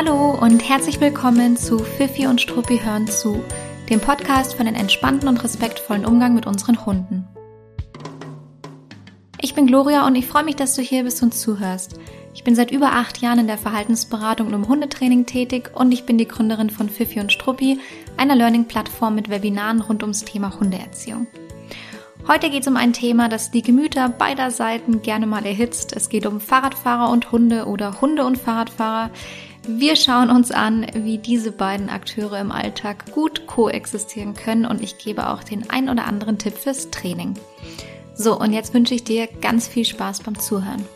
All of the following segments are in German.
Hallo und herzlich willkommen zu Fifi und Struppi hören zu, dem Podcast für einen entspannten und respektvollen Umgang mit unseren Hunden. Ich bin Gloria und ich freue mich, dass du hier bist und zuhörst. Ich bin seit über acht Jahren in der Verhaltensberatung und im Hundetraining tätig und ich bin die Gründerin von Fifi und Struppi, einer Learning-Plattform mit Webinaren rund ums Thema Hundeerziehung. Heute geht es um ein Thema, das die Gemüter beider Seiten gerne mal erhitzt. Es geht um Fahrradfahrer und Hunde oder Hunde und Fahrradfahrer. Wir schauen uns an, wie diese beiden Akteure im Alltag gut koexistieren können und ich gebe auch den ein oder anderen Tipp fürs Training. So, und jetzt wünsche ich dir ganz viel Spaß beim Zuhören.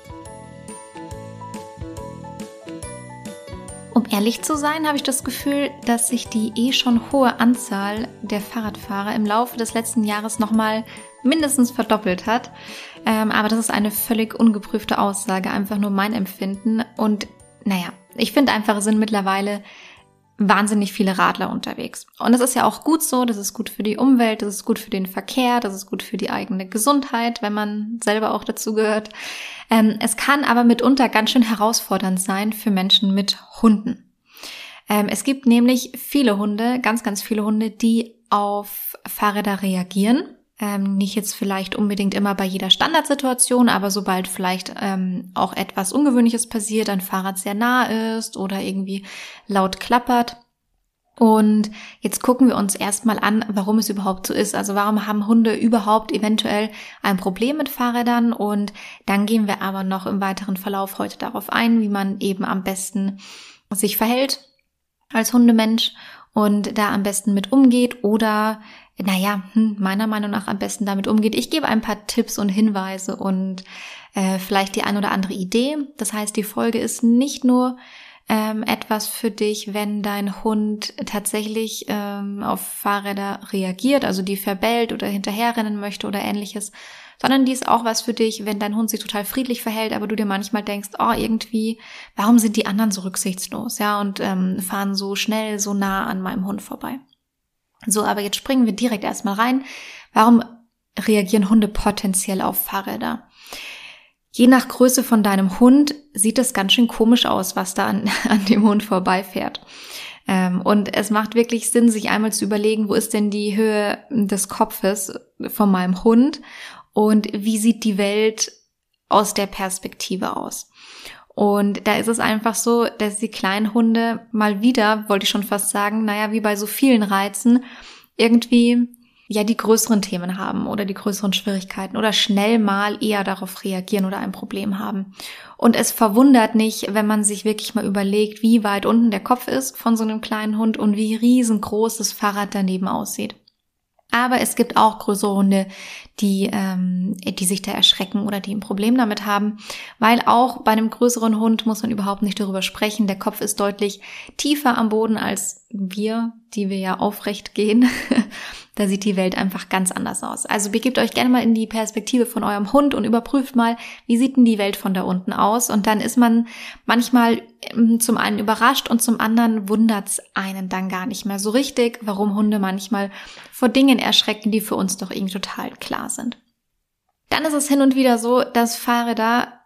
Um ehrlich zu sein, habe ich das Gefühl, dass sich die eh schon hohe Anzahl der Fahrradfahrer im Laufe des letzten Jahres nochmal mindestens verdoppelt hat. Ähm, aber das ist eine völlig ungeprüfte Aussage, einfach nur mein Empfinden. Und naja, ich finde einfach, es sind mittlerweile wahnsinnig viele Radler unterwegs. Und das ist ja auch gut so, das ist gut für die Umwelt, das ist gut für den Verkehr, das ist gut für die eigene Gesundheit, wenn man selber auch dazu gehört. Ähm, es kann aber mitunter ganz schön herausfordernd sein für Menschen mit Hunden. Ähm, es gibt nämlich viele Hunde, ganz, ganz viele Hunde, die auf Fahrräder reagieren ähm, nicht jetzt vielleicht unbedingt immer bei jeder Standardsituation, aber sobald vielleicht ähm, auch etwas Ungewöhnliches passiert, ein Fahrrad sehr nah ist oder irgendwie laut klappert. Und jetzt gucken wir uns erstmal an, warum es überhaupt so ist. Also warum haben Hunde überhaupt eventuell ein Problem mit Fahrrädern? Und dann gehen wir aber noch im weiteren Verlauf heute darauf ein, wie man eben am besten sich verhält als Hundemensch und da am besten mit umgeht oder naja, hm, meiner Meinung nach am besten damit umgeht. Ich gebe ein paar Tipps und Hinweise und äh, vielleicht die ein oder andere Idee. Das heißt, die Folge ist nicht nur ähm, etwas für dich, wenn dein Hund tatsächlich ähm, auf Fahrräder reagiert, also die verbellt oder hinterherrennen möchte oder ähnliches, sondern die ist auch was für dich, wenn dein Hund sich total friedlich verhält, aber du dir manchmal denkst, oh, irgendwie, warum sind die anderen so rücksichtslos, ja, und ähm, fahren so schnell, so nah an meinem Hund vorbei. So, aber jetzt springen wir direkt erstmal rein. Warum reagieren Hunde potenziell auf Fahrräder? Je nach Größe von deinem Hund sieht es ganz schön komisch aus, was da an, an dem Hund vorbeifährt. Ähm, und es macht wirklich Sinn, sich einmal zu überlegen, wo ist denn die Höhe des Kopfes von meinem Hund und wie sieht die Welt aus der Perspektive aus. Und da ist es einfach so, dass die kleinen Hunde mal wieder, wollte ich schon fast sagen, naja, wie bei so vielen Reizen, irgendwie ja die größeren Themen haben oder die größeren Schwierigkeiten oder schnell mal eher darauf reagieren oder ein Problem haben. Und es verwundert nicht, wenn man sich wirklich mal überlegt, wie weit unten der Kopf ist von so einem kleinen Hund und wie riesengroß das Fahrrad daneben aussieht. Aber es gibt auch größere Hunde, die, ähm, die sich da erschrecken oder die ein Problem damit haben, weil auch bei einem größeren Hund muss man überhaupt nicht darüber sprechen. Der Kopf ist deutlich tiefer am Boden als wir, die wir ja aufrecht gehen. da sieht die Welt einfach ganz anders aus. Also begebt euch gerne mal in die Perspektive von eurem Hund und überprüft mal, wie sieht denn die Welt von da unten aus? Und dann ist man manchmal ähm, zum einen überrascht und zum anderen wundert's einen dann gar nicht mehr so richtig, warum Hunde manchmal vor Dingen erschrecken, die für uns doch irgendwie total klar sind. Dann ist es hin und wieder so, dass Fahrräder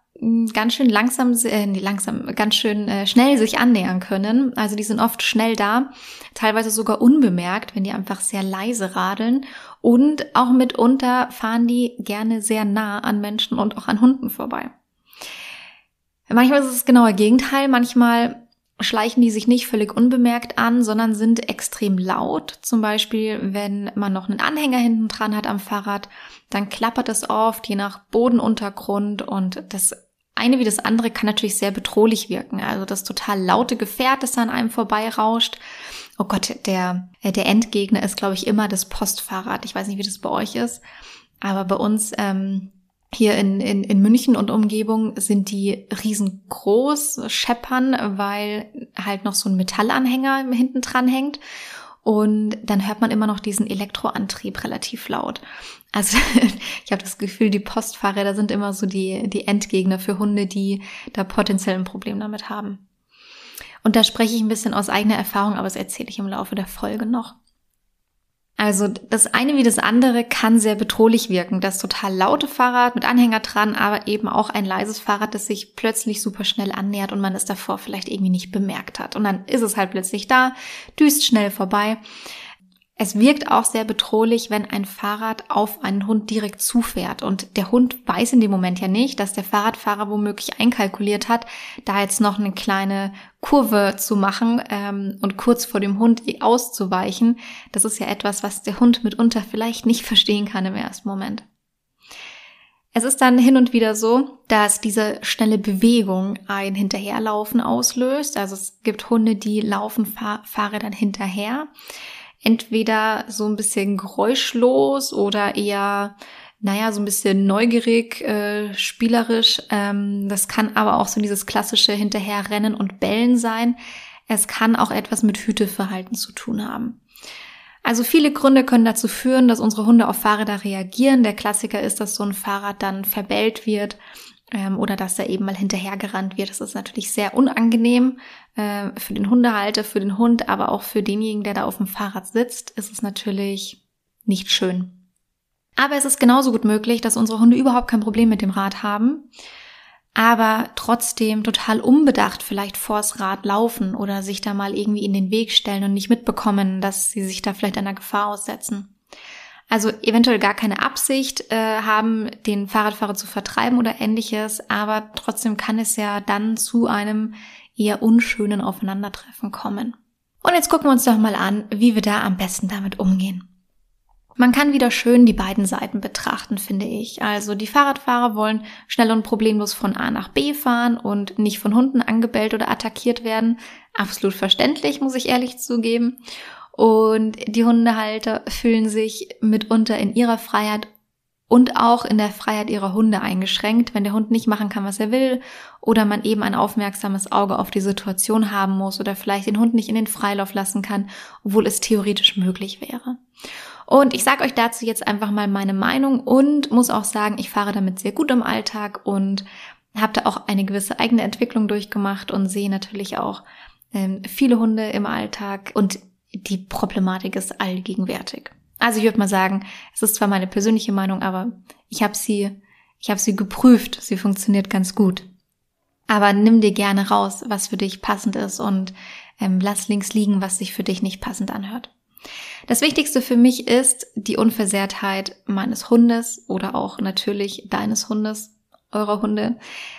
ganz schön langsam, äh, langsam, ganz schön äh, schnell sich annähern können. Also die sind oft schnell da, teilweise sogar unbemerkt, wenn die einfach sehr leise radeln. Und auch mitunter fahren die gerne sehr nah an Menschen und auch an Hunden vorbei. Manchmal ist es das genaue Gegenteil. Manchmal schleichen die sich nicht völlig unbemerkt an, sondern sind extrem laut. Zum Beispiel, wenn man noch einen Anhänger hinten dran hat am Fahrrad, dann klappert es oft, je nach Bodenuntergrund und das eine wie das andere kann natürlich sehr bedrohlich wirken. Also das total laute Gefährt, das an einem vorbeirauscht. Oh Gott, der, äh, der Endgegner ist, glaube ich, immer das Postfahrrad. Ich weiß nicht, wie das bei euch ist. Aber bei uns ähm, hier in, in, in München und Umgebung sind die riesengroß, scheppern, weil halt noch so ein Metallanhänger hinten dran hängt. Und dann hört man immer noch diesen Elektroantrieb relativ laut. Also ich habe das Gefühl, die Postfahrräder sind immer so die, die Endgegner für Hunde, die da potenziell ein Problem damit haben. Und da spreche ich ein bisschen aus eigener Erfahrung, aber das erzähle ich im Laufe der Folge noch. Also das eine wie das andere kann sehr bedrohlich wirken. Das total laute Fahrrad mit Anhänger dran, aber eben auch ein leises Fahrrad, das sich plötzlich super schnell annähert und man es davor vielleicht irgendwie nicht bemerkt hat. Und dann ist es halt plötzlich da, düst schnell vorbei. Es wirkt auch sehr bedrohlich, wenn ein Fahrrad auf einen Hund direkt zufährt. Und der Hund weiß in dem Moment ja nicht, dass der Fahrradfahrer womöglich einkalkuliert hat, da jetzt noch eine kleine Kurve zu machen ähm, und kurz vor dem Hund auszuweichen. Das ist ja etwas, was der Hund mitunter vielleicht nicht verstehen kann im ersten Moment. Es ist dann hin und wieder so, dass diese schnelle Bewegung ein Hinterherlaufen auslöst. Also es gibt Hunde, die laufen Fahr Fahrrädern hinterher entweder so ein bisschen geräuschlos oder eher, naja, so ein bisschen neugierig, äh, spielerisch. Ähm, das kann aber auch so dieses klassische Hinterherrennen und Bellen sein. Es kann auch etwas mit Hüteverhalten zu tun haben. Also viele Gründe können dazu führen, dass unsere Hunde auf Fahrräder reagieren. Der Klassiker ist, dass so ein Fahrrad dann verbellt wird ähm, oder dass da eben mal hinterhergerannt wird. Das ist natürlich sehr unangenehm äh, für den Hundehalter, für den Hund, aber auch für denjenigen, der da auf dem Fahrrad sitzt, ist es natürlich nicht schön. Aber es ist genauso gut möglich, dass unsere Hunde überhaupt kein Problem mit dem Rad haben, aber trotzdem total unbedacht vielleicht vors Rad laufen oder sich da mal irgendwie in den Weg stellen und nicht mitbekommen, dass sie sich da vielleicht einer Gefahr aussetzen. Also eventuell gar keine Absicht äh, haben, den Fahrradfahrer zu vertreiben oder ähnliches, aber trotzdem kann es ja dann zu einem eher unschönen Aufeinandertreffen kommen. Und jetzt gucken wir uns doch mal an, wie wir da am besten damit umgehen. Man kann wieder schön die beiden Seiten betrachten, finde ich. Also die Fahrradfahrer wollen schnell und problemlos von A nach B fahren und nicht von Hunden angebellt oder attackiert werden. Absolut verständlich, muss ich ehrlich zugeben. Und die Hundehalter fühlen sich mitunter in ihrer Freiheit und auch in der Freiheit ihrer Hunde eingeschränkt, wenn der Hund nicht machen kann, was er will, oder man eben ein aufmerksames Auge auf die Situation haben muss oder vielleicht den Hund nicht in den Freilauf lassen kann, obwohl es theoretisch möglich wäre. Und ich sage euch dazu jetzt einfach mal meine Meinung und muss auch sagen, ich fahre damit sehr gut im Alltag und habe da auch eine gewisse eigene Entwicklung durchgemacht und sehe natürlich auch ähm, viele Hunde im Alltag und die Problematik ist allgegenwärtig. Also ich würde mal sagen, es ist zwar meine persönliche Meinung, aber ich habe sie, ich habe sie geprüft. Sie funktioniert ganz gut. Aber nimm dir gerne raus, was für dich passend ist und ähm, lass links liegen, was sich für dich nicht passend anhört. Das Wichtigste für mich ist die Unversehrtheit meines Hundes oder auch natürlich deines Hundes, eurer Hunde.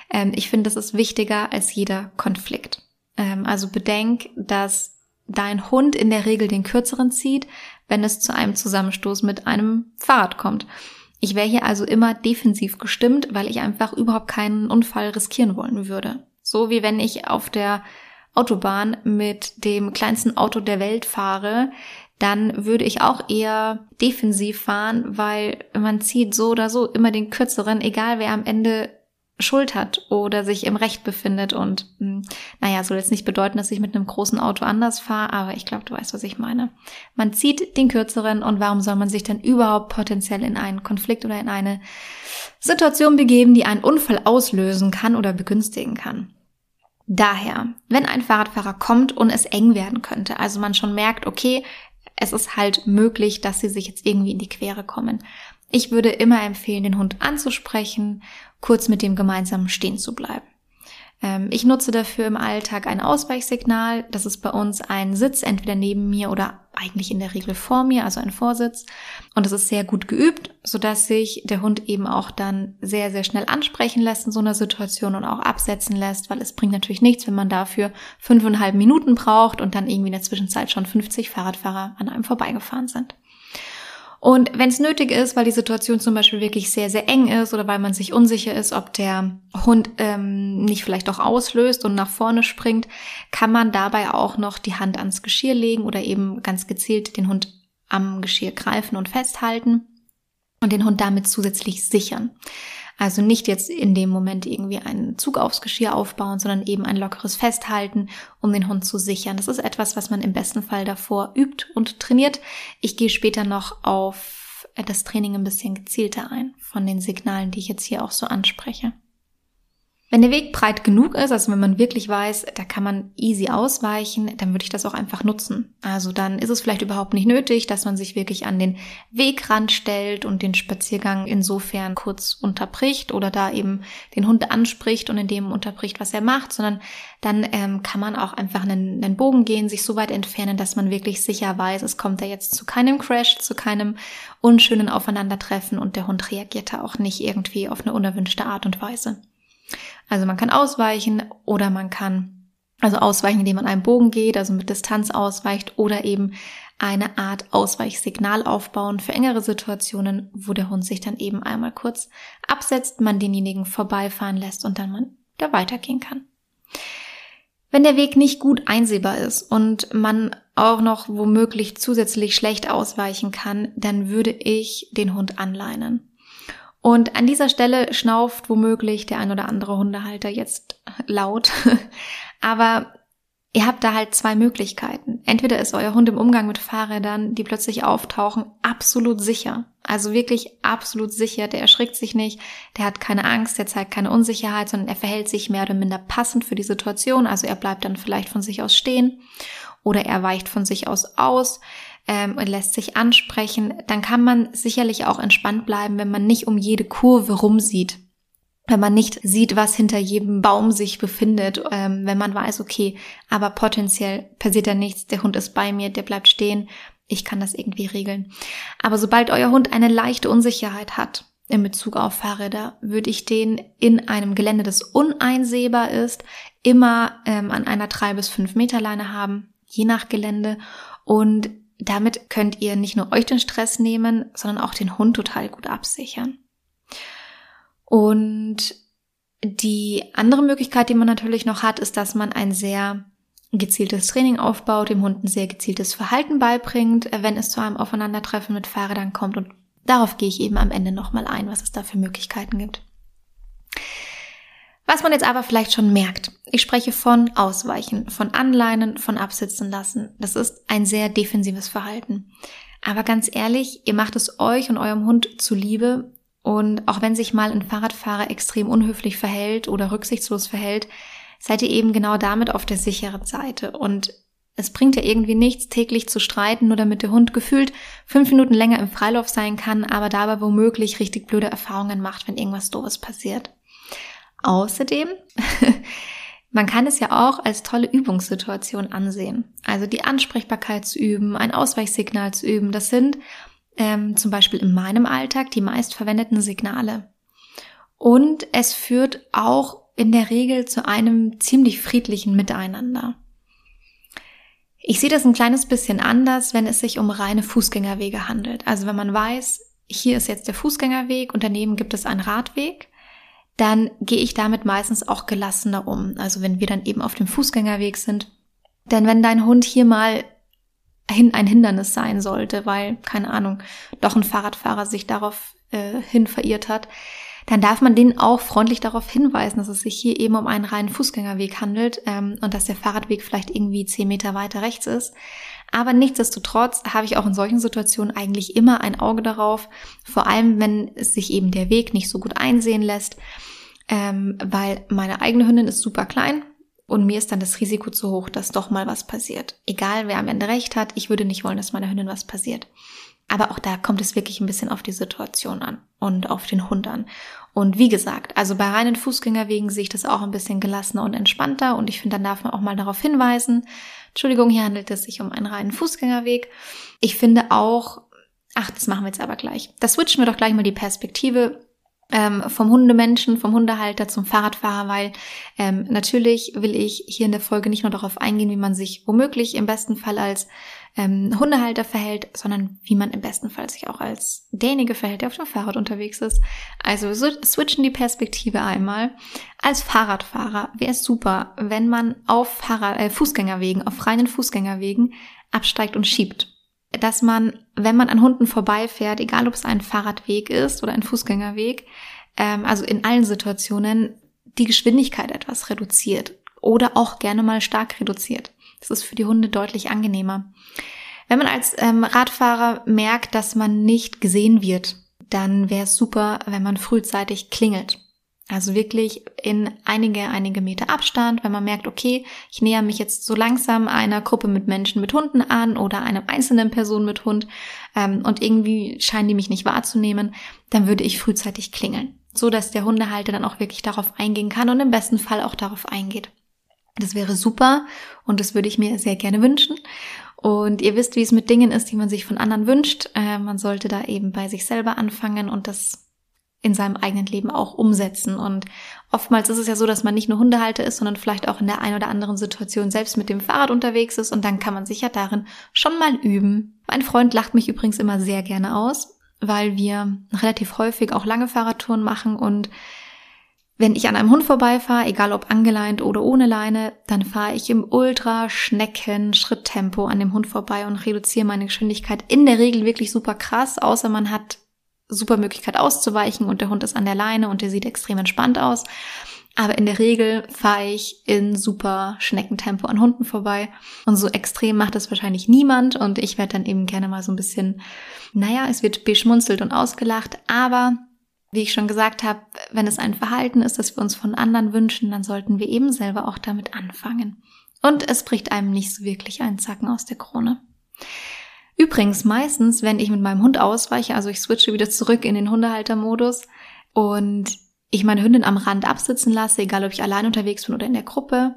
Ähm, ich finde, das ist wichtiger als jeder Konflikt. Ähm, also bedenk, dass dein Hund in der Regel den kürzeren zieht, wenn es zu einem Zusammenstoß mit einem Fahrrad kommt. Ich wäre hier also immer defensiv gestimmt, weil ich einfach überhaupt keinen Unfall riskieren wollen würde. So wie wenn ich auf der Autobahn mit dem kleinsten Auto der Welt fahre, dann würde ich auch eher defensiv fahren, weil man zieht so oder so immer den kürzeren, egal wer am Ende Schuld hat oder sich im Recht befindet. Und hm, naja, soll jetzt nicht bedeuten, dass ich mit einem großen Auto anders fahre, aber ich glaube, du weißt, was ich meine. Man zieht den kürzeren und warum soll man sich dann überhaupt potenziell in einen Konflikt oder in eine Situation begeben, die einen Unfall auslösen kann oder begünstigen kann? Daher, wenn ein Fahrradfahrer kommt und es eng werden könnte, also man schon merkt, okay, es ist halt möglich, dass sie sich jetzt irgendwie in die Quere kommen. Ich würde immer empfehlen, den Hund anzusprechen kurz mit dem gemeinsam stehen zu bleiben. Ähm, ich nutze dafür im Alltag ein Ausweichsignal. Das ist bei uns ein Sitz, entweder neben mir oder eigentlich in der Regel vor mir, also ein Vorsitz. Und es ist sehr gut geübt, sodass sich der Hund eben auch dann sehr, sehr schnell ansprechen lässt in so einer Situation und auch absetzen lässt, weil es bringt natürlich nichts, wenn man dafür fünfeinhalb Minuten braucht und dann irgendwie in der Zwischenzeit schon 50 Fahrradfahrer an einem vorbeigefahren sind. Und wenn es nötig ist, weil die Situation zum Beispiel wirklich sehr, sehr eng ist oder weil man sich unsicher ist, ob der Hund ähm, nicht vielleicht auch auslöst und nach vorne springt, kann man dabei auch noch die Hand ans Geschirr legen oder eben ganz gezielt den Hund am Geschirr greifen und festhalten und den Hund damit zusätzlich sichern. Also nicht jetzt in dem Moment irgendwie einen Zug aufs Geschirr aufbauen, sondern eben ein lockeres Festhalten, um den Hund zu sichern. Das ist etwas, was man im besten Fall davor übt und trainiert. Ich gehe später noch auf das Training ein bisschen gezielter ein, von den Signalen, die ich jetzt hier auch so anspreche. Wenn der Weg breit genug ist, also wenn man wirklich weiß, da kann man easy ausweichen, dann würde ich das auch einfach nutzen. Also dann ist es vielleicht überhaupt nicht nötig, dass man sich wirklich an den Wegrand stellt und den Spaziergang insofern kurz unterbricht oder da eben den Hund anspricht und in dem unterbricht, was er macht, sondern dann ähm, kann man auch einfach einen, einen Bogen gehen, sich so weit entfernen, dass man wirklich sicher weiß, es kommt da jetzt zu keinem Crash, zu keinem unschönen Aufeinandertreffen und der Hund reagiert da auch nicht irgendwie auf eine unerwünschte Art und Weise. Also man kann ausweichen oder man kann also ausweichen, indem man einen Bogen geht, also mit Distanz ausweicht oder eben eine Art Ausweichsignal aufbauen für engere Situationen, wo der Hund sich dann eben einmal kurz absetzt, man denjenigen vorbeifahren lässt und dann man da weitergehen kann. Wenn der Weg nicht gut einsehbar ist und man auch noch womöglich zusätzlich schlecht ausweichen kann, dann würde ich den Hund anleinen. Und an dieser Stelle schnauft womöglich der ein oder andere Hundehalter jetzt laut. Aber ihr habt da halt zwei Möglichkeiten. Entweder ist euer Hund im Umgang mit Fahrrädern, die plötzlich auftauchen, absolut sicher. Also wirklich absolut sicher. Der erschrickt sich nicht, der hat keine Angst, der zeigt keine Unsicherheit, sondern er verhält sich mehr oder minder passend für die Situation. Also er bleibt dann vielleicht von sich aus stehen oder er weicht von sich aus aus ähm, und lässt sich ansprechen, dann kann man sicherlich auch entspannt bleiben, wenn man nicht um jede Kurve rumsieht. Wenn man nicht sieht, was hinter jedem Baum sich befindet, ähm, wenn man weiß, okay, aber potenziell passiert da nichts, der Hund ist bei mir, der bleibt stehen, ich kann das irgendwie regeln. Aber sobald euer Hund eine leichte Unsicherheit hat, in Bezug auf Fahrräder würde ich den in einem Gelände, das uneinsehbar ist, immer ähm, an einer drei bis fünf Meter Leine haben, je nach Gelände. Und damit könnt ihr nicht nur euch den Stress nehmen, sondern auch den Hund total gut absichern. Und die andere Möglichkeit, die man natürlich noch hat, ist, dass man ein sehr gezieltes Training aufbaut, dem Hund ein sehr gezieltes Verhalten beibringt, wenn es zu einem Aufeinandertreffen mit Fahrrädern kommt. Und darauf gehe ich eben am Ende nochmal ein, was es da für Möglichkeiten gibt. Was man jetzt aber vielleicht schon merkt, ich spreche von Ausweichen, von Anleinen, von Absitzen lassen. Das ist ein sehr defensives Verhalten. Aber ganz ehrlich, ihr macht es euch und eurem Hund zuliebe. Und auch wenn sich mal ein Fahrradfahrer extrem unhöflich verhält oder rücksichtslos verhält, seid ihr eben genau damit auf der sicheren Seite. Und es bringt ja irgendwie nichts, täglich zu streiten, nur damit der Hund gefühlt fünf Minuten länger im Freilauf sein kann, aber dabei womöglich richtig blöde Erfahrungen macht, wenn irgendwas doofes passiert. Außerdem, man kann es ja auch als tolle Übungssituation ansehen. Also die Ansprechbarkeit zu üben, ein Ausweichsignal zu üben, das sind ähm, zum Beispiel in meinem Alltag die meistverwendeten Signale. Und es führt auch in der Regel zu einem ziemlich friedlichen Miteinander. Ich sehe das ein kleines bisschen anders, wenn es sich um reine Fußgängerwege handelt. Also wenn man weiß, hier ist jetzt der Fußgängerweg und daneben gibt es einen Radweg, dann gehe ich damit meistens auch gelassener um. Also wenn wir dann eben auf dem Fußgängerweg sind. Denn wenn dein Hund hier mal ein Hindernis sein sollte, weil, keine Ahnung, doch ein Fahrradfahrer sich darauf äh, hin verirrt hat, dann darf man den auch freundlich darauf hinweisen, dass es sich hier eben um einen reinen Fußgängerweg handelt ähm, und dass der Fahrradweg vielleicht irgendwie zehn Meter weiter rechts ist. Aber nichtsdestotrotz habe ich auch in solchen Situationen eigentlich immer ein Auge darauf, vor allem wenn es sich eben der Weg nicht so gut einsehen lässt, ähm, weil meine eigene Hündin ist super klein und mir ist dann das Risiko zu hoch, dass doch mal was passiert. Egal, wer am Ende recht hat, ich würde nicht wollen, dass meiner Hündin was passiert. Aber auch da kommt es wirklich ein bisschen auf die Situation an und auf den Hund an. Und wie gesagt, also bei reinen Fußgängerwegen sehe ich das auch ein bisschen gelassener und entspannter und ich finde, dann darf man auch mal darauf hinweisen, Entschuldigung, hier handelt es sich um einen reinen Fußgängerweg. Ich finde auch, ach, das machen wir jetzt aber gleich. Da switchen wir doch gleich mal die Perspektive ähm, vom Hundemenschen, vom Hundehalter zum Fahrradfahrer, weil ähm, natürlich will ich hier in der Folge nicht nur darauf eingehen, wie man sich womöglich im besten Fall als ähm, Hundehalter verhält, sondern wie man im besten Fall sich auch als derjenige verhält, der auf dem Fahrrad unterwegs ist. Also so switchen die Perspektive einmal. Als Fahrradfahrer wäre es super, wenn man auf Fahrrad, äh, Fußgängerwegen, auf reinen Fußgängerwegen absteigt und schiebt dass man, wenn man an Hunden vorbeifährt, egal ob es ein Fahrradweg ist oder ein Fußgängerweg, ähm, also in allen Situationen die Geschwindigkeit etwas reduziert oder auch gerne mal stark reduziert. Das ist für die Hunde deutlich angenehmer. Wenn man als ähm, Radfahrer merkt, dass man nicht gesehen wird, dann wäre es super, wenn man frühzeitig klingelt. Also wirklich in einige, einige Meter Abstand, wenn man merkt, okay, ich näher mich jetzt so langsam einer Gruppe mit Menschen mit Hunden an oder einer einzelnen Person mit Hund ähm, und irgendwie scheinen die mich nicht wahrzunehmen, dann würde ich frühzeitig klingeln, so dass der Hundehalter dann auch wirklich darauf eingehen kann und im besten Fall auch darauf eingeht. Das wäre super und das würde ich mir sehr gerne wünschen. Und ihr wisst, wie es mit Dingen ist, die man sich von anderen wünscht. Äh, man sollte da eben bei sich selber anfangen und das in seinem eigenen Leben auch umsetzen. Und oftmals ist es ja so, dass man nicht nur Hundehalter ist, sondern vielleicht auch in der einen oder anderen Situation selbst mit dem Fahrrad unterwegs ist und dann kann man sich ja darin schon mal üben. Mein Freund lacht mich übrigens immer sehr gerne aus, weil wir relativ häufig auch lange Fahrradtouren machen und wenn ich an einem Hund vorbeifahre, egal ob angeleint oder ohne Leine, dann fahre ich im Ultra-Schnecken-Schritttempo an dem Hund vorbei und reduziere meine Geschwindigkeit in der Regel wirklich super krass, außer man hat super Möglichkeit auszuweichen und der Hund ist an der Leine und der sieht extrem entspannt aus. Aber in der Regel fahre ich in super Schneckentempo an Hunden vorbei. Und so extrem macht das wahrscheinlich niemand. Und ich werde dann eben gerne mal so ein bisschen, naja, es wird beschmunzelt und ausgelacht. Aber wie ich schon gesagt habe, wenn es ein Verhalten ist, das wir uns von anderen wünschen, dann sollten wir eben selber auch damit anfangen. Und es bricht einem nicht so wirklich ein Zacken aus der Krone. Übrigens meistens, wenn ich mit meinem Hund ausweiche, also ich switche wieder zurück in den Hundehaltermodus und ich meine Hündin am Rand absitzen lasse, egal ob ich allein unterwegs bin oder in der Gruppe,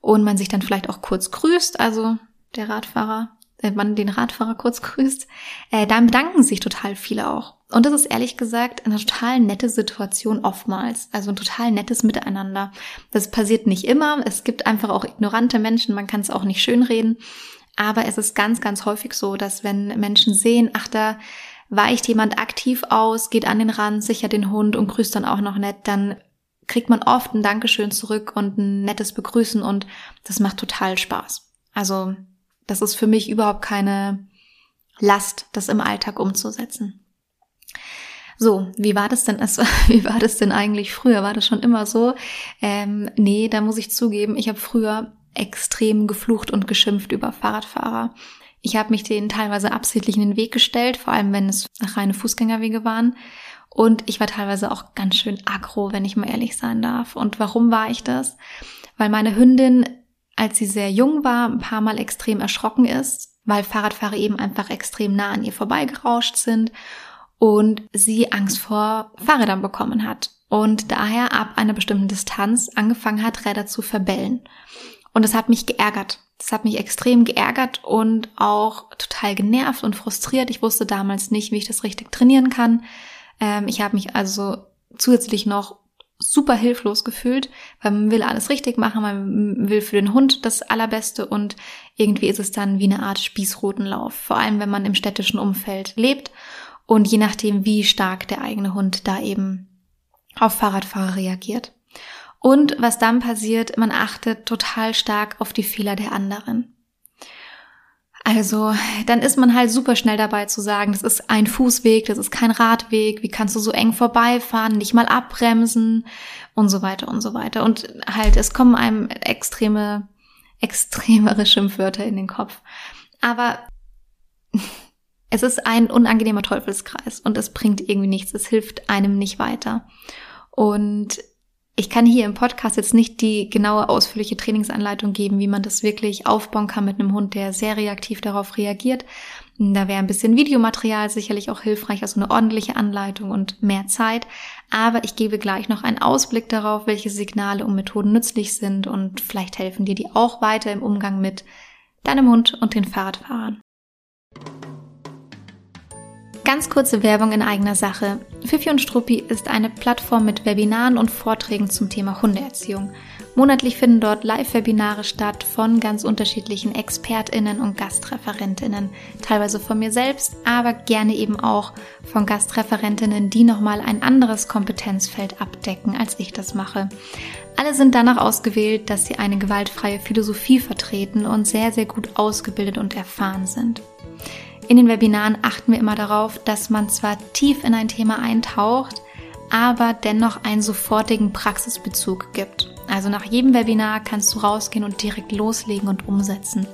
und man sich dann vielleicht auch kurz grüßt, also der Radfahrer, äh, man den Radfahrer kurz grüßt, äh, dann bedanken sich total viele auch. Und das ist ehrlich gesagt eine total nette Situation oftmals. Also ein total nettes Miteinander. Das passiert nicht immer. Es gibt einfach auch ignorante Menschen, man kann es auch nicht schönreden. Aber es ist ganz, ganz häufig so, dass wenn Menschen sehen, ach, da weicht jemand aktiv aus, geht an den Rand, sichert den Hund und grüßt dann auch noch nett, dann kriegt man oft ein Dankeschön zurück und ein nettes Begrüßen und das macht total Spaß. Also das ist für mich überhaupt keine Last, das im Alltag umzusetzen. So, wie war das denn? Also, wie war das denn eigentlich früher? War das schon immer so? Ähm, nee, da muss ich zugeben, ich habe früher extrem geflucht und geschimpft über Fahrradfahrer. Ich habe mich denen teilweise absichtlich in den Weg gestellt, vor allem wenn es reine Fußgängerwege waren. Und ich war teilweise auch ganz schön aggro, wenn ich mal ehrlich sein darf. Und warum war ich das? Weil meine Hündin, als sie sehr jung war, ein paar Mal extrem erschrocken ist, weil Fahrradfahrer eben einfach extrem nah an ihr vorbeigerauscht sind und sie Angst vor Fahrrädern bekommen hat und daher ab einer bestimmten Distanz angefangen hat, Räder zu verbellen. Und das hat mich geärgert. Das hat mich extrem geärgert und auch total genervt und frustriert. Ich wusste damals nicht, wie ich das richtig trainieren kann. Ähm, ich habe mich also zusätzlich noch super hilflos gefühlt, weil man will alles richtig machen, man will für den Hund das Allerbeste und irgendwie ist es dann wie eine Art Spießrutenlauf, vor allem wenn man im städtischen Umfeld lebt und je nachdem, wie stark der eigene Hund da eben auf Fahrradfahrer reagiert. Und was dann passiert, man achtet total stark auf die Fehler der anderen. Also, dann ist man halt super schnell dabei zu sagen, das ist ein Fußweg, das ist kein Radweg, wie kannst du so eng vorbeifahren, nicht mal abbremsen und so weiter und so weiter. Und halt, es kommen einem extreme, extremere Schimpfwörter in den Kopf. Aber es ist ein unangenehmer Teufelskreis und es bringt irgendwie nichts, es hilft einem nicht weiter. Und ich kann hier im Podcast jetzt nicht die genaue ausführliche Trainingsanleitung geben, wie man das wirklich aufbauen kann mit einem Hund, der sehr reaktiv darauf reagiert. Da wäre ein bisschen Videomaterial sicherlich auch hilfreich, also eine ordentliche Anleitung und mehr Zeit. Aber ich gebe gleich noch einen Ausblick darauf, welche Signale und Methoden nützlich sind und vielleicht helfen dir die auch weiter im Umgang mit deinem Hund und den Fahrradfahrern. Ganz kurze Werbung in eigener Sache. Fifi und Struppi ist eine Plattform mit Webinaren und Vorträgen zum Thema Hundeerziehung. Monatlich finden dort Live-Webinare statt von ganz unterschiedlichen ExpertInnen und GastreferentInnen. Teilweise von mir selbst, aber gerne eben auch von GastreferentInnen, die nochmal ein anderes Kompetenzfeld abdecken, als ich das mache. Alle sind danach ausgewählt, dass sie eine gewaltfreie Philosophie vertreten und sehr, sehr gut ausgebildet und erfahren sind. In den Webinaren achten wir immer darauf, dass man zwar tief in ein Thema eintaucht, aber dennoch einen sofortigen Praxisbezug gibt. Also nach jedem Webinar kannst du rausgehen und direkt loslegen und umsetzen.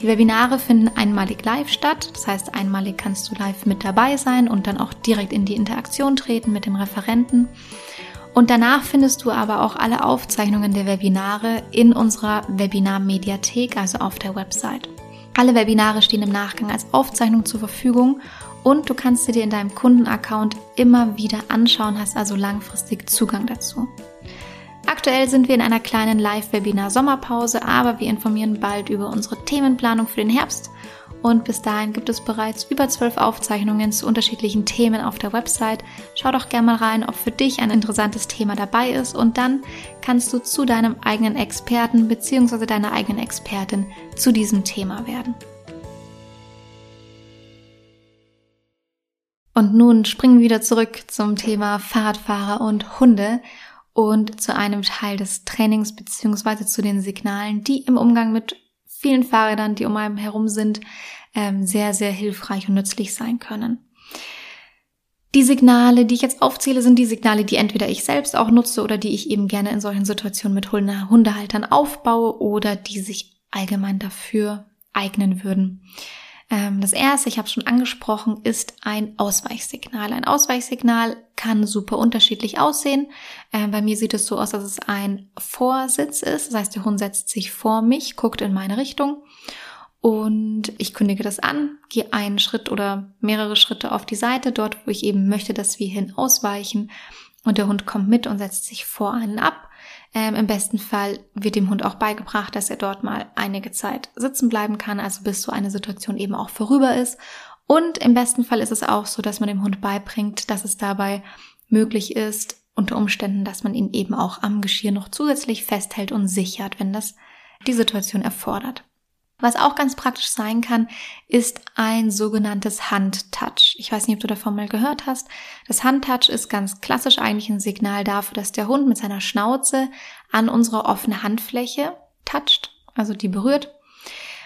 Die Webinare finden einmalig live statt, das heißt einmalig kannst du live mit dabei sein und dann auch direkt in die Interaktion treten mit dem Referenten. Und danach findest du aber auch alle Aufzeichnungen der Webinare in unserer Webinar-Mediathek, also auf der Website. Alle Webinare stehen im Nachgang als Aufzeichnung zur Verfügung und du kannst sie dir in deinem Kundenaccount immer wieder anschauen, hast also langfristig Zugang dazu. Aktuell sind wir in einer kleinen Live-Webinar-Sommerpause, aber wir informieren bald über unsere Themenplanung für den Herbst und bis dahin gibt es bereits über zwölf Aufzeichnungen zu unterschiedlichen Themen auf der Website. Schau doch gerne mal rein, ob für dich ein interessantes Thema dabei ist und dann kannst du zu deinem eigenen Experten bzw. deiner eigenen Expertin zu diesem Thema werden. Und nun springen wir wieder zurück zum Thema Fahrradfahrer und Hunde und zu einem Teil des Trainings bzw. zu den Signalen, die im Umgang mit vielen Fahrrädern, die um einem herum sind, ähm, sehr, sehr hilfreich und nützlich sein können. Die Signale, die ich jetzt aufzähle, sind die Signale, die entweder ich selbst auch nutze oder die ich eben gerne in solchen Situationen mit Hundehaltern aufbaue oder die sich allgemein dafür eignen würden. Ähm, das erste, ich habe schon angesprochen, ist ein Ausweichsignal. Ein Ausweichsignal kann super unterschiedlich aussehen. Ähm, bei mir sieht es so aus, dass es ein Vorsitz ist. Das heißt, der Hund setzt sich vor mich, guckt in meine Richtung und ich kündige das an, gehe einen Schritt oder mehrere Schritte auf die Seite, dort, wo ich eben möchte, dass wir hin ausweichen. Und der Hund kommt mit und setzt sich vor einen ab. Ähm, Im besten Fall wird dem Hund auch beigebracht, dass er dort mal einige Zeit sitzen bleiben kann, also bis so eine Situation eben auch vorüber ist. Und im besten Fall ist es auch so, dass man dem Hund beibringt, dass es dabei möglich ist, unter Umständen, dass man ihn eben auch am Geschirr noch zusätzlich festhält und sichert, wenn das die Situation erfordert. Was auch ganz praktisch sein kann, ist ein sogenanntes Handtouch. Ich weiß nicht, ob du davon mal gehört hast. Das Handtouch ist ganz klassisch eigentlich ein Signal dafür, dass der Hund mit seiner Schnauze an unsere offene Handfläche toucht, also die berührt.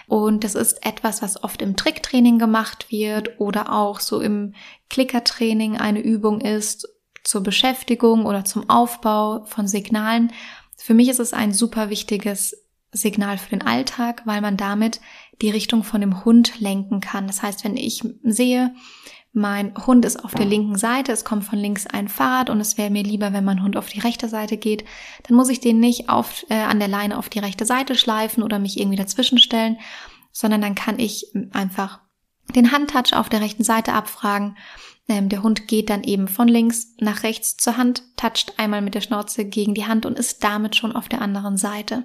Und das ist etwas, was oft im Tricktraining gemacht wird oder auch so im Klickertraining eine Übung ist zur Beschäftigung oder zum Aufbau von Signalen. Für mich ist es ein super wichtiges Signal für den Alltag, weil man damit die Richtung von dem Hund lenken kann. Das heißt, wenn ich sehe, mein Hund ist auf der linken Seite, es kommt von links ein Fahrrad und es wäre mir lieber, wenn mein Hund auf die rechte Seite geht, dann muss ich den nicht auf, äh, an der Leine auf die rechte Seite schleifen oder mich irgendwie dazwischen stellen, sondern dann kann ich einfach den Handtouch auf der rechten Seite abfragen. Ähm, der Hund geht dann eben von links nach rechts zur Hand, toucht einmal mit der Schnauze gegen die Hand und ist damit schon auf der anderen Seite.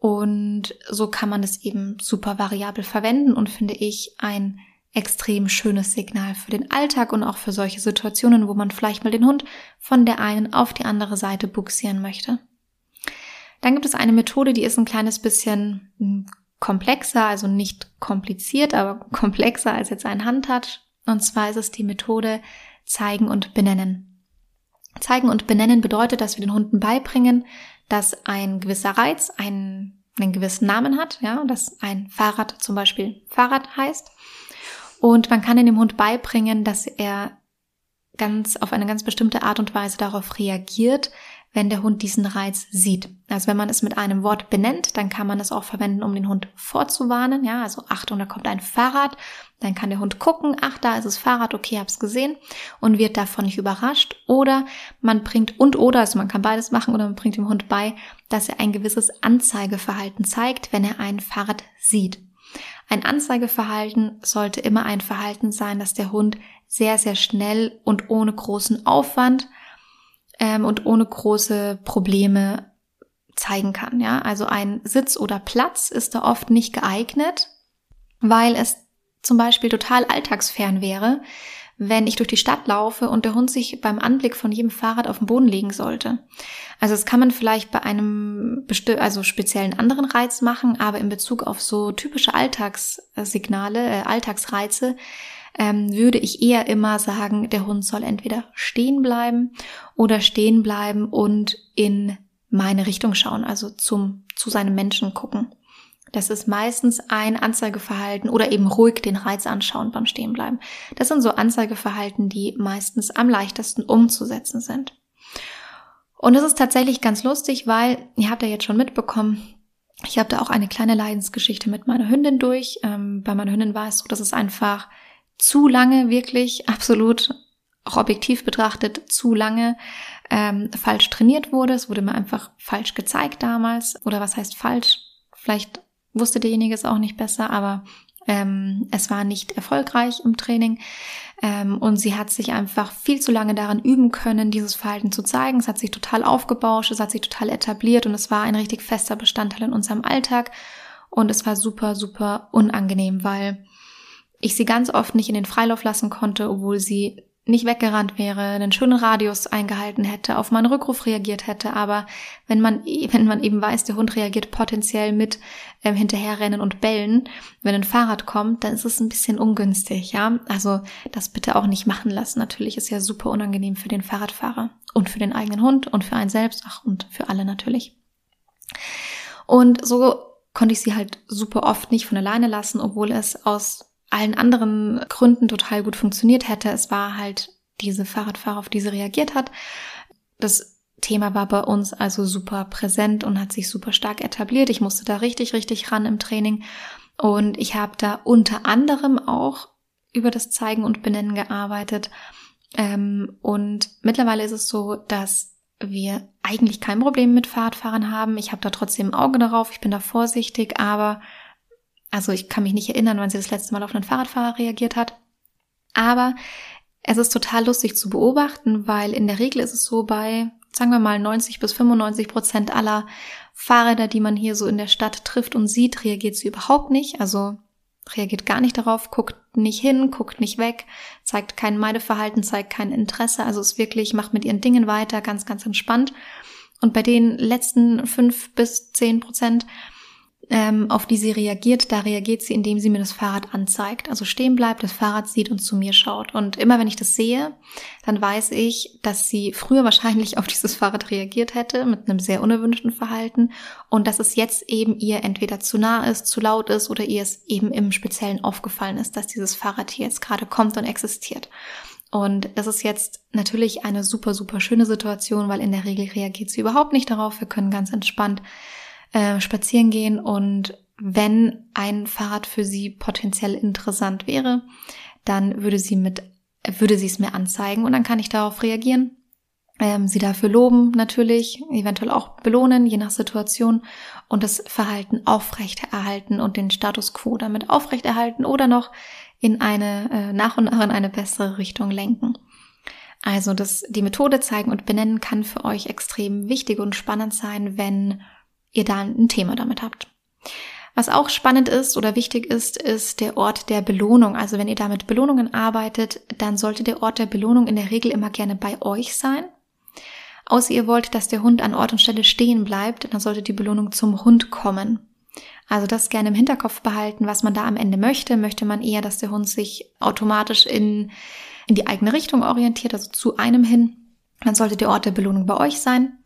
Und so kann man es eben super variabel verwenden und finde ich ein extrem schönes Signal für den Alltag und auch für solche Situationen, wo man vielleicht mal den Hund von der einen auf die andere Seite buxieren möchte. Dann gibt es eine Methode, die ist ein kleines bisschen hm, komplexer, also nicht kompliziert, aber komplexer als jetzt ein Handtouch. Und zwar ist es die Methode zeigen und benennen. Zeigen und benennen bedeutet, dass wir den Hunden beibringen, dass ein gewisser Reiz einen, einen gewissen Namen hat, ja, dass ein Fahrrad zum Beispiel Fahrrad heißt. Und man kann in dem Hund beibringen, dass er ganz auf eine ganz bestimmte Art und Weise darauf reagiert, wenn der Hund diesen Reiz sieht. Also wenn man es mit einem Wort benennt, dann kann man es auch verwenden, um den Hund vorzuwarnen. Ja, also Achtung, da kommt ein Fahrrad. Dann kann der Hund gucken, ach, da ist das Fahrrad, okay, hab's gesehen und wird davon nicht überrascht. Oder man bringt und oder, also man kann beides machen oder man bringt dem Hund bei, dass er ein gewisses Anzeigeverhalten zeigt, wenn er ein Fahrrad sieht. Ein Anzeigeverhalten sollte immer ein Verhalten sein, dass der Hund sehr, sehr schnell und ohne großen Aufwand ähm, und ohne große Probleme zeigen kann. Ja, also ein Sitz oder Platz ist da oft nicht geeignet, weil es zum Beispiel total alltagsfern wäre, wenn ich durch die Stadt laufe und der Hund sich beim Anblick von jedem Fahrrad auf den Boden legen sollte. Also das kann man vielleicht bei einem also speziellen anderen Reiz machen, aber in Bezug auf so typische Alltagssignale, äh, Alltagsreize ähm, würde ich eher immer sagen, der Hund soll entweder stehen bleiben oder stehen bleiben und in meine Richtung schauen, also zum, zu seinem Menschen gucken. Das ist meistens ein Anzeigeverhalten oder eben ruhig den Reiz anschauen beim Stehenbleiben. Das sind so Anzeigeverhalten, die meistens am leichtesten umzusetzen sind. Und das ist tatsächlich ganz lustig, weil ihr habt ja jetzt schon mitbekommen, ich habe da auch eine kleine Leidensgeschichte mit meiner Hündin durch. Ähm, bei meiner Hündin war es so, dass es einfach zu lange wirklich, absolut auch objektiv betrachtet, zu lange ähm, falsch trainiert wurde. Es wurde mir einfach falsch gezeigt damals. Oder was heißt falsch? Vielleicht wusste derjenige es auch nicht besser, aber ähm, es war nicht erfolgreich im Training. Ähm, und sie hat sich einfach viel zu lange daran üben können, dieses Verhalten zu zeigen. Es hat sich total aufgebauscht, es hat sich total etabliert und es war ein richtig fester Bestandteil in unserem Alltag. Und es war super, super unangenehm, weil ich sie ganz oft nicht in den Freilauf lassen konnte, obwohl sie nicht weggerannt wäre, einen schönen Radius eingehalten hätte, auf meinen Rückruf reagiert hätte. Aber wenn man, wenn man eben weiß, der Hund reagiert potenziell mit ähm, hinterherrennen und bellen, wenn ein Fahrrad kommt, dann ist es ein bisschen ungünstig, ja. Also das bitte auch nicht machen lassen. Natürlich ist ja super unangenehm für den Fahrradfahrer und für den eigenen Hund und für einen selbst, ach und für alle natürlich. Und so konnte ich sie halt super oft nicht von alleine lassen, obwohl es aus allen anderen Gründen total gut funktioniert hätte. Es war halt diese Fahrradfahrer, auf die sie reagiert hat. Das Thema war bei uns also super präsent und hat sich super stark etabliert. Ich musste da richtig, richtig ran im Training. Und ich habe da unter anderem auch über das Zeigen und Benennen gearbeitet. Ähm, und mittlerweile ist es so, dass wir eigentlich kein Problem mit Fahrradfahrern haben. Ich habe da trotzdem ein Auge darauf, ich bin da vorsichtig, aber also ich kann mich nicht erinnern, wann sie das letzte Mal auf einen Fahrradfahrer reagiert hat. Aber es ist total lustig zu beobachten, weil in der Regel ist es so bei, sagen wir mal, 90 bis 95 Prozent aller Fahrräder, die man hier so in der Stadt trifft und sieht, reagiert sie überhaupt nicht. Also reagiert gar nicht darauf, guckt nicht hin, guckt nicht weg, zeigt kein Meideverhalten, zeigt kein Interesse. Also es wirklich macht mit ihren Dingen weiter, ganz, ganz entspannt. Und bei den letzten fünf bis zehn Prozent ähm, auf die sie reagiert, da reagiert sie, indem sie mir das Fahrrad anzeigt. Also stehen bleibt, das Fahrrad sieht und zu mir schaut. Und immer wenn ich das sehe, dann weiß ich, dass sie früher wahrscheinlich auf dieses Fahrrad reagiert hätte, mit einem sehr unerwünschten Verhalten. Und dass es jetzt eben ihr entweder zu nah ist, zu laut ist oder ihr es eben im Speziellen aufgefallen ist, dass dieses Fahrrad hier jetzt gerade kommt und existiert. Und das ist jetzt natürlich eine super, super schöne Situation, weil in der Regel reagiert sie überhaupt nicht darauf. Wir können ganz entspannt äh, spazieren gehen und wenn ein Fahrrad für sie potenziell interessant wäre, dann würde sie mit, würde sie es mir anzeigen und dann kann ich darauf reagieren, ähm, sie dafür loben natürlich, eventuell auch belohnen, je nach Situation und das Verhalten aufrechterhalten und den Status quo damit aufrechterhalten oder noch in eine, äh, nach und nach in eine bessere Richtung lenken. Also das, die Methode zeigen und benennen kann für euch extrem wichtig und spannend sein, wenn ihr da ein Thema damit habt. Was auch spannend ist oder wichtig ist, ist der Ort der Belohnung. Also wenn ihr da mit Belohnungen arbeitet, dann sollte der Ort der Belohnung in der Regel immer gerne bei euch sein. Außer ihr wollt, dass der Hund an Ort und Stelle stehen bleibt, dann sollte die Belohnung zum Hund kommen. Also das gerne im Hinterkopf behalten, was man da am Ende möchte. Möchte man eher, dass der Hund sich automatisch in, in die eigene Richtung orientiert, also zu einem hin, dann sollte der Ort der Belohnung bei euch sein.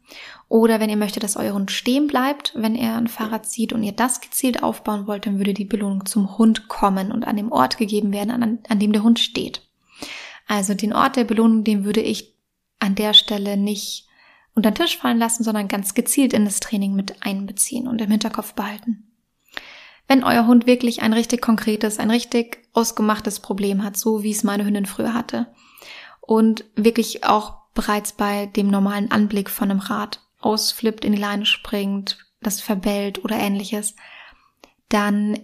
Oder wenn ihr möchtet, dass euer Hund stehen bleibt, wenn er ein Fahrrad zieht und ihr das gezielt aufbauen wollt, dann würde die Belohnung zum Hund kommen und an dem Ort gegeben werden, an, an dem der Hund steht. Also den Ort der Belohnung, den würde ich an der Stelle nicht unter den Tisch fallen lassen, sondern ganz gezielt in das Training mit einbeziehen und im Hinterkopf behalten. Wenn euer Hund wirklich ein richtig konkretes, ein richtig ausgemachtes Problem hat, so wie es meine Hündin früher hatte, und wirklich auch bereits bei dem normalen Anblick von einem Rad ausflippt, in die Leine springt, das verbellt oder ähnliches, dann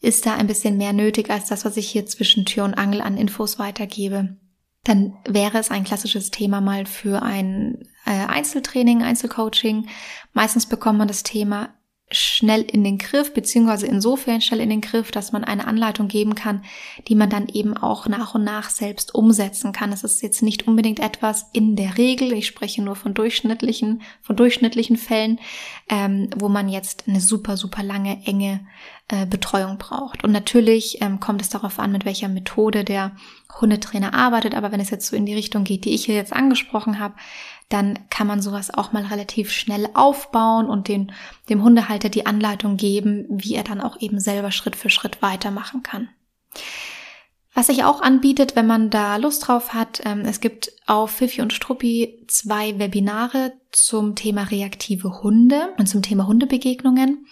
ist da ein bisschen mehr nötig als das, was ich hier zwischen Tür und Angel an Infos weitergebe. Dann wäre es ein klassisches Thema mal für ein äh, Einzeltraining, Einzelcoaching. Meistens bekommt man das Thema schnell in den Griff, beziehungsweise insofern schnell in den Griff, dass man eine Anleitung geben kann, die man dann eben auch nach und nach selbst umsetzen kann. Es ist jetzt nicht unbedingt etwas in der Regel, ich spreche nur von durchschnittlichen, von durchschnittlichen Fällen, ähm, wo man jetzt eine super, super lange, enge äh, Betreuung braucht. Und natürlich ähm, kommt es darauf an, mit welcher Methode der Hundetrainer arbeitet, aber wenn es jetzt so in die Richtung geht, die ich hier jetzt angesprochen habe, dann kann man sowas auch mal relativ schnell aufbauen und den, dem Hundehalter die Anleitung geben, wie er dann auch eben selber Schritt für Schritt weitermachen kann. Was sich auch anbietet, wenn man da Lust drauf hat, ähm, es gibt auf Fifi und Struppi zwei Webinare zum Thema reaktive Hunde und zum Thema Hundebegegnungen.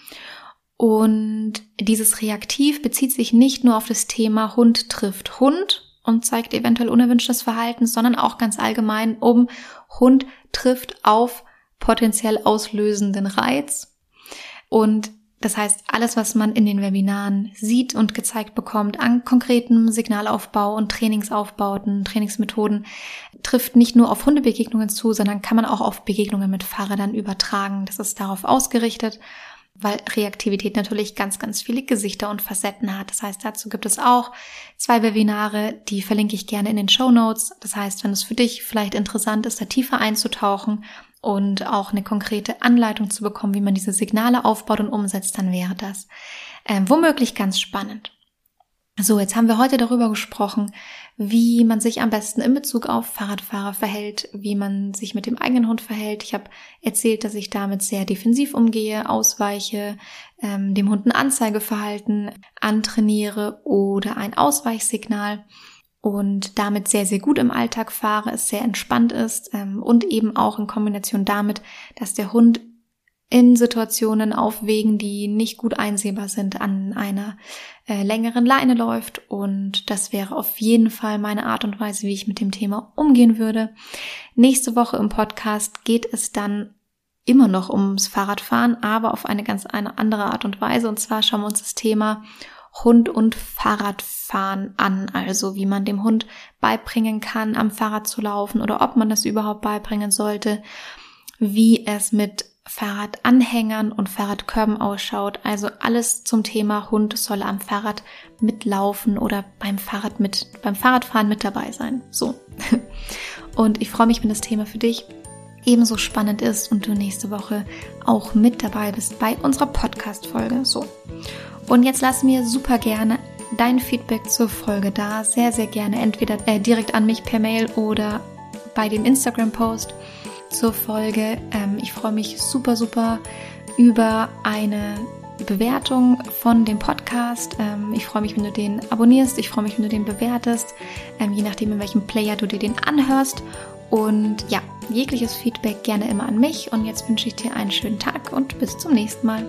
Und dieses Reaktiv bezieht sich nicht nur auf das Thema Hund trifft Hund, und zeigt eventuell unerwünschtes Verhalten, sondern auch ganz allgemein um Hund trifft auf potenziell auslösenden Reiz. Und das heißt, alles, was man in den Webinaren sieht und gezeigt bekommt an konkretem Signalaufbau und Trainingsaufbauten, Trainingsmethoden, trifft nicht nur auf Hundebegegnungen zu, sondern kann man auch auf Begegnungen mit Fahrrädern übertragen. Das ist darauf ausgerichtet, weil Reaktivität natürlich ganz, ganz viele Gesichter und Facetten hat. Das heißt, dazu gibt es auch zwei Webinare, die verlinke ich gerne in den Show Notes. Das heißt, wenn es für dich vielleicht interessant ist, da tiefer einzutauchen, und auch eine konkrete Anleitung zu bekommen, wie man diese Signale aufbaut und umsetzt, dann wäre das äh, womöglich ganz spannend. So, jetzt haben wir heute darüber gesprochen, wie man sich am besten in Bezug auf Fahrradfahrer verhält, wie man sich mit dem eigenen Hund verhält. Ich habe erzählt, dass ich damit sehr defensiv umgehe, ausweiche, ähm, dem Hund ein Anzeigeverhalten antrainiere oder ein Ausweichsignal und damit sehr, sehr gut im Alltag fahre, es sehr entspannt ist ähm, und eben auch in Kombination damit, dass der Hund in Situationen auf Wegen, die nicht gut einsehbar sind, an einer äh, längeren Leine läuft. Und das wäre auf jeden Fall meine Art und Weise, wie ich mit dem Thema umgehen würde. Nächste Woche im Podcast geht es dann immer noch ums Fahrradfahren, aber auf eine ganz eine andere Art und Weise. Und zwar schauen wir uns das Thema Hund und Fahrradfahren an, also wie man dem Hund beibringen kann, am Fahrrad zu laufen oder ob man das überhaupt beibringen sollte, wie es mit Fahrradanhängern und Fahrradkörben ausschaut. Also alles zum Thema Hund soll am Fahrrad mitlaufen oder beim Fahrrad mit, beim Fahrradfahren mit dabei sein. So. Und ich freue mich, wenn das Thema für dich ebenso spannend ist und du nächste Woche auch mit dabei bist bei unserer Podcast-Folge. So. Und jetzt lass mir super gerne dein Feedback zur Folge da. Sehr, sehr gerne. Entweder äh, direkt an mich per Mail oder bei dem Instagram-Post zur Folge. Ähm, ich freue mich super, super über eine Bewertung von dem Podcast. Ähm, ich freue mich, wenn du den abonnierst. Ich freue mich, wenn du den bewertest. Ähm, je nachdem, in welchem Player du dir den anhörst. Und ja, jegliches Feedback gerne immer an mich. Und jetzt wünsche ich dir einen schönen Tag und bis zum nächsten Mal.